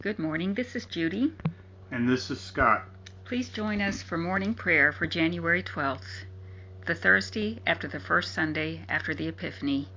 Good morning. This is Judy. And this is Scott. Please join us for morning prayer for January 12th, the Thursday after the first Sunday after the Epiphany.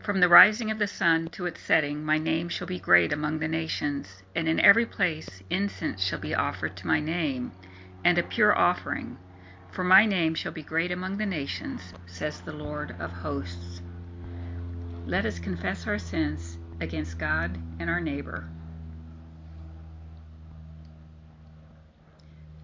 From the rising of the sun to its setting, my name shall be great among the nations, and in every place incense shall be offered to my name, and a pure offering. For my name shall be great among the nations, says the Lord of hosts. Let us confess our sins against God and our neighbor.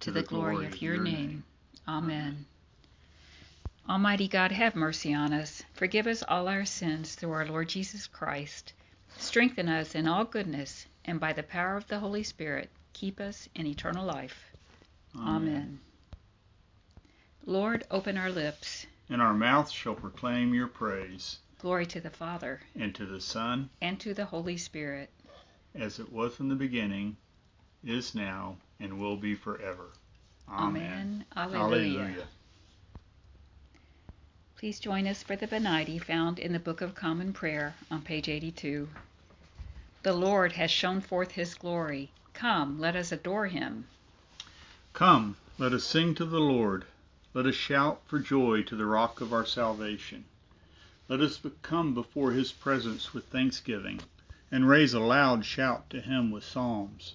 to the glory of your name. Amen. Almighty God, have mercy on us. Forgive us all our sins through our Lord Jesus Christ. Strengthen us in all goodness, and by the power of the Holy Spirit, keep us in eternal life. Amen. Lord, open our lips. And our mouth shall proclaim your praise. Glory to the Father, And to the Son, and to the Holy Spirit. as it was in the beginning, is now, and will be forever. Amen. Alleluia. Please join us for the Venite found in the Book of Common Prayer on page 82. The Lord has shown forth his glory. Come, let us adore him. Come, let us sing to the Lord. Let us shout for joy to the rock of our salvation. Let us come before his presence with thanksgiving, and raise a loud shout to him with psalms.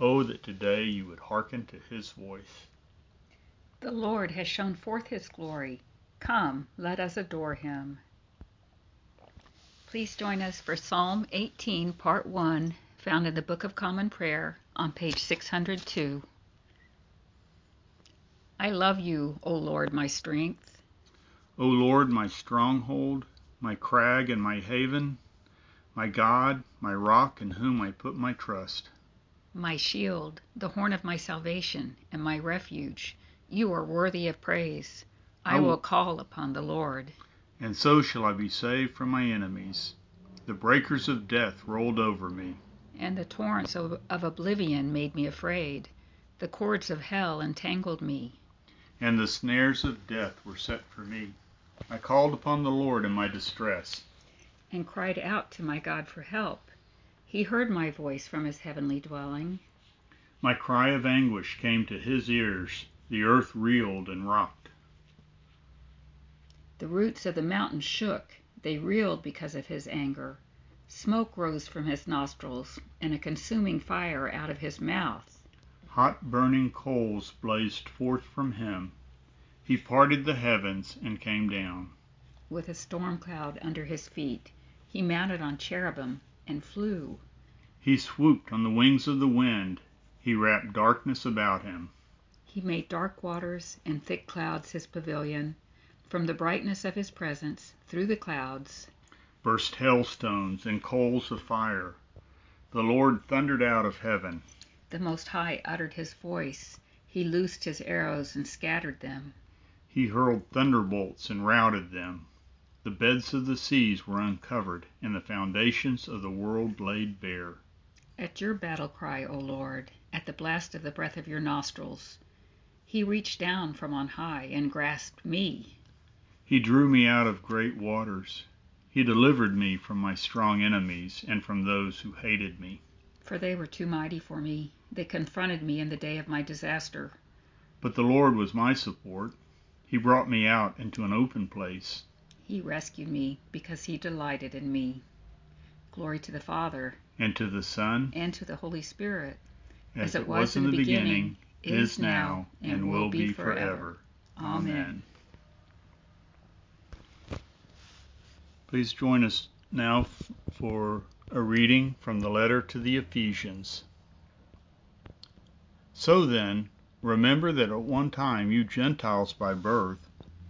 Oh, that today you would hearken to his voice. The Lord has shown forth his glory. Come, let us adore him. Please join us for Psalm 18, Part 1, found in the Book of Common Prayer on page 602. I love you, O Lord, my strength. O Lord, my stronghold, my crag and my haven, my God, my rock in whom I put my trust. My shield, the horn of my salvation, and my refuge. You are worthy of praise. I will call upon the Lord. And so shall I be saved from my enemies. The breakers of death rolled over me. And the torrents of, of oblivion made me afraid. The cords of hell entangled me. and the snares of death were set for me. I called upon the Lord in my distress. and cried out to my God for help. He heard my voice from his heavenly dwelling. My cry of anguish came to his ears. The earth reeled and rocked. The roots of the mountains shook, they reeled because of his anger. Smoke rose from his nostrils, and a consuming fire out of his mouth. Hot burning coals blazed forth from him. He parted the heavens and came down. With a storm cloud under his feet, he mounted on cherubim and flew. He swooped on the wings of the wind. He wrapped darkness about him. He made dark waters and thick clouds his pavilion. From the brightness of his presence, through the clouds, Burst hailstones and coals of fire. The Lord thundered out of heaven. the Most High uttered his voice. He loosed his arrows and scattered them. He hurled thunderbolts and routed them. The beds of the seas were uncovered, and the foundations of the world laid bare. At your battle cry, O Lord, at the blast of the breath of your nostrils, he reached down from on high and grasped me. He drew me out of great waters. He delivered me from my strong enemies and from those who hated me. For they were too mighty for me. They confronted me in the day of my disaster. But the Lord was my support. He brought me out into an open place. He rescued me because he delighted in me. Glory to the Father, And to the Son, and to the Holy Spirit, as it was in the beginning, is now, and will be forever. Amen. Please join us now for a reading from the letter to the Ephesians. So then, remember that at one time you Gentiles by birth,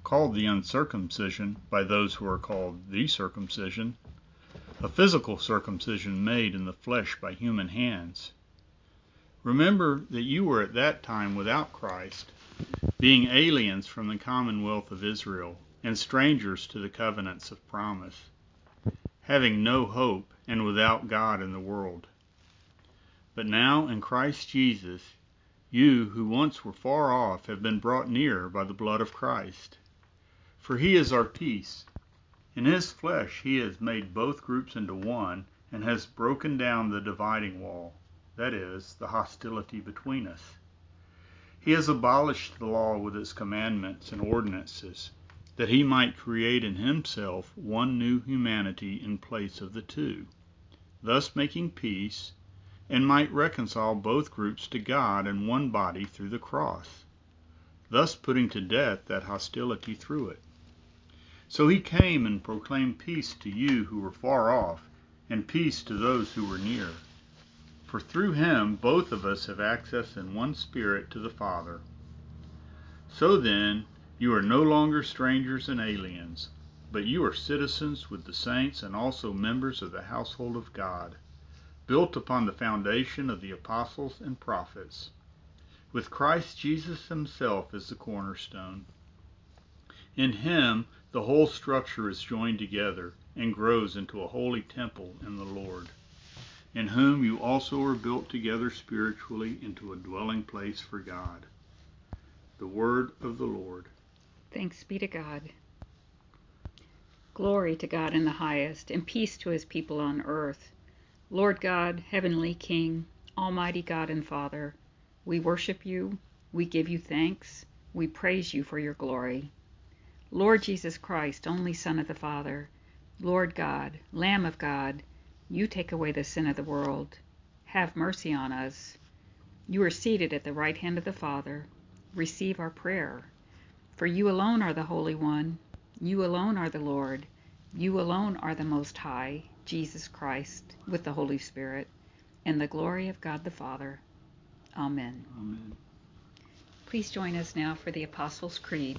called the uncircumcision by those who are called the circumcision, a physical circumcision made in the flesh by human hands Remember that you were at that time without Christ, being aliens from the commonwealth of Israel, and strangers to the covenants of promise, having no hope and without God in the world. But now in Christ Jesus, you who once were far off have been brought near by the blood of Christ. For he is our peace. In his flesh he has made both groups into one and has broken down the dividing wall that is, the hostility between us. He has abolished the law with its commandments and ordinances, that he might create in himself one new humanity in place of the two, thus making peace, and might reconcile both groups to God in one body through the cross, thus putting to death that hostility through it. So he came and proclaimed peace to you who were far off, and peace to those who were near. For through him both of us have access in one Spirit to the Father. So then, you are no longer strangers and aliens, but you are citizens with the saints and also members of the household of God, built upon the foundation of the apostles and prophets, with Christ Jesus himself as the cornerstone. In him the whole structure is joined together and grows into a holy temple in the Lord in whom you also are built together spiritually into a dwelling place for God. The word of the Lord. Thanks be to God. Glory to God in the highest, and peace to his people on earth. Lord God, heavenly King, Almighty God and Father, we worship you, we give you thanks, we praise you for your glory. Lord Jesus Christ, only Son of the Father, Lord God, Lamb of God, you take away the sin of the world. Have mercy on us. You are seated at the right hand of the Father. Receive our prayer. For you alone are the Holy One. You alone are the Lord. You alone are the Most High, Jesus Christ, with the Holy Spirit, and the glory of God the Father. Amen. Amen. Please join us now for the Apostles' Creed.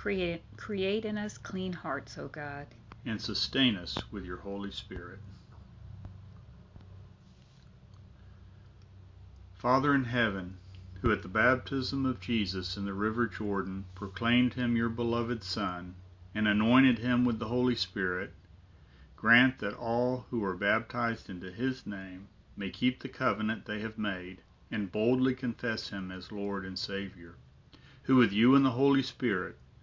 Create, create in us clean hearts, O God and sustain us with your Holy Spirit. Father in heaven, who at the baptism of Jesus in the river Jordan proclaimed him your beloved Son, and anointed him with the Holy Spirit, grant that all who are baptized into his name may keep the covenant they have made, and boldly confess him as Lord and Savior, who with you and the Holy Spirit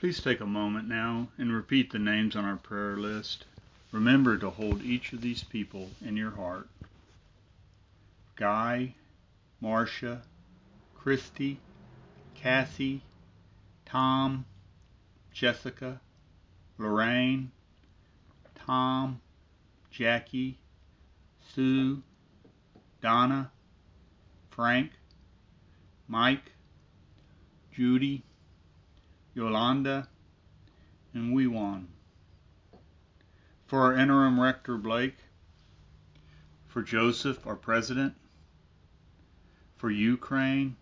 Please take a moment now and repeat the names on our prayer list. Remember to hold each of these people in your heart. Guy, Marcia, Christy, Kathy, Tom, Jessica, Lorraine, Tom, Jackie, Sue, Donna, Frank, Mike, Judy, Yolanda, and Weewan. For our interim rector Blake, for Joseph, our president, for Ukraine,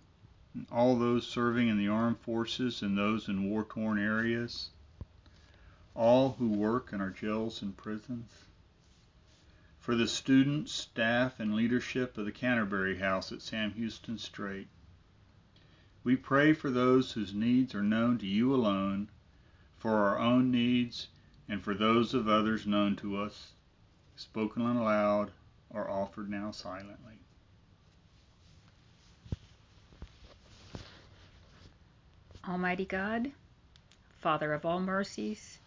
and all those serving in the armed forces and those in war torn areas, all who work in our jails and prisons, for the students, staff, and leadership of the Canterbury House at Sam Houston State. We pray for those whose needs are known to you alone, for our own needs, and for those of others known to us, spoken aloud or offered now silently. Almighty God, Father of all mercies,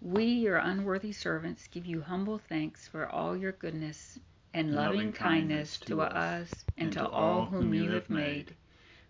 we, your unworthy servants, give you humble thanks for all your goodness and loving, loving kindness, kindness to us and, and to all whom you have made.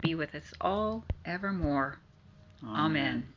be with us all evermore. Amen. Amen.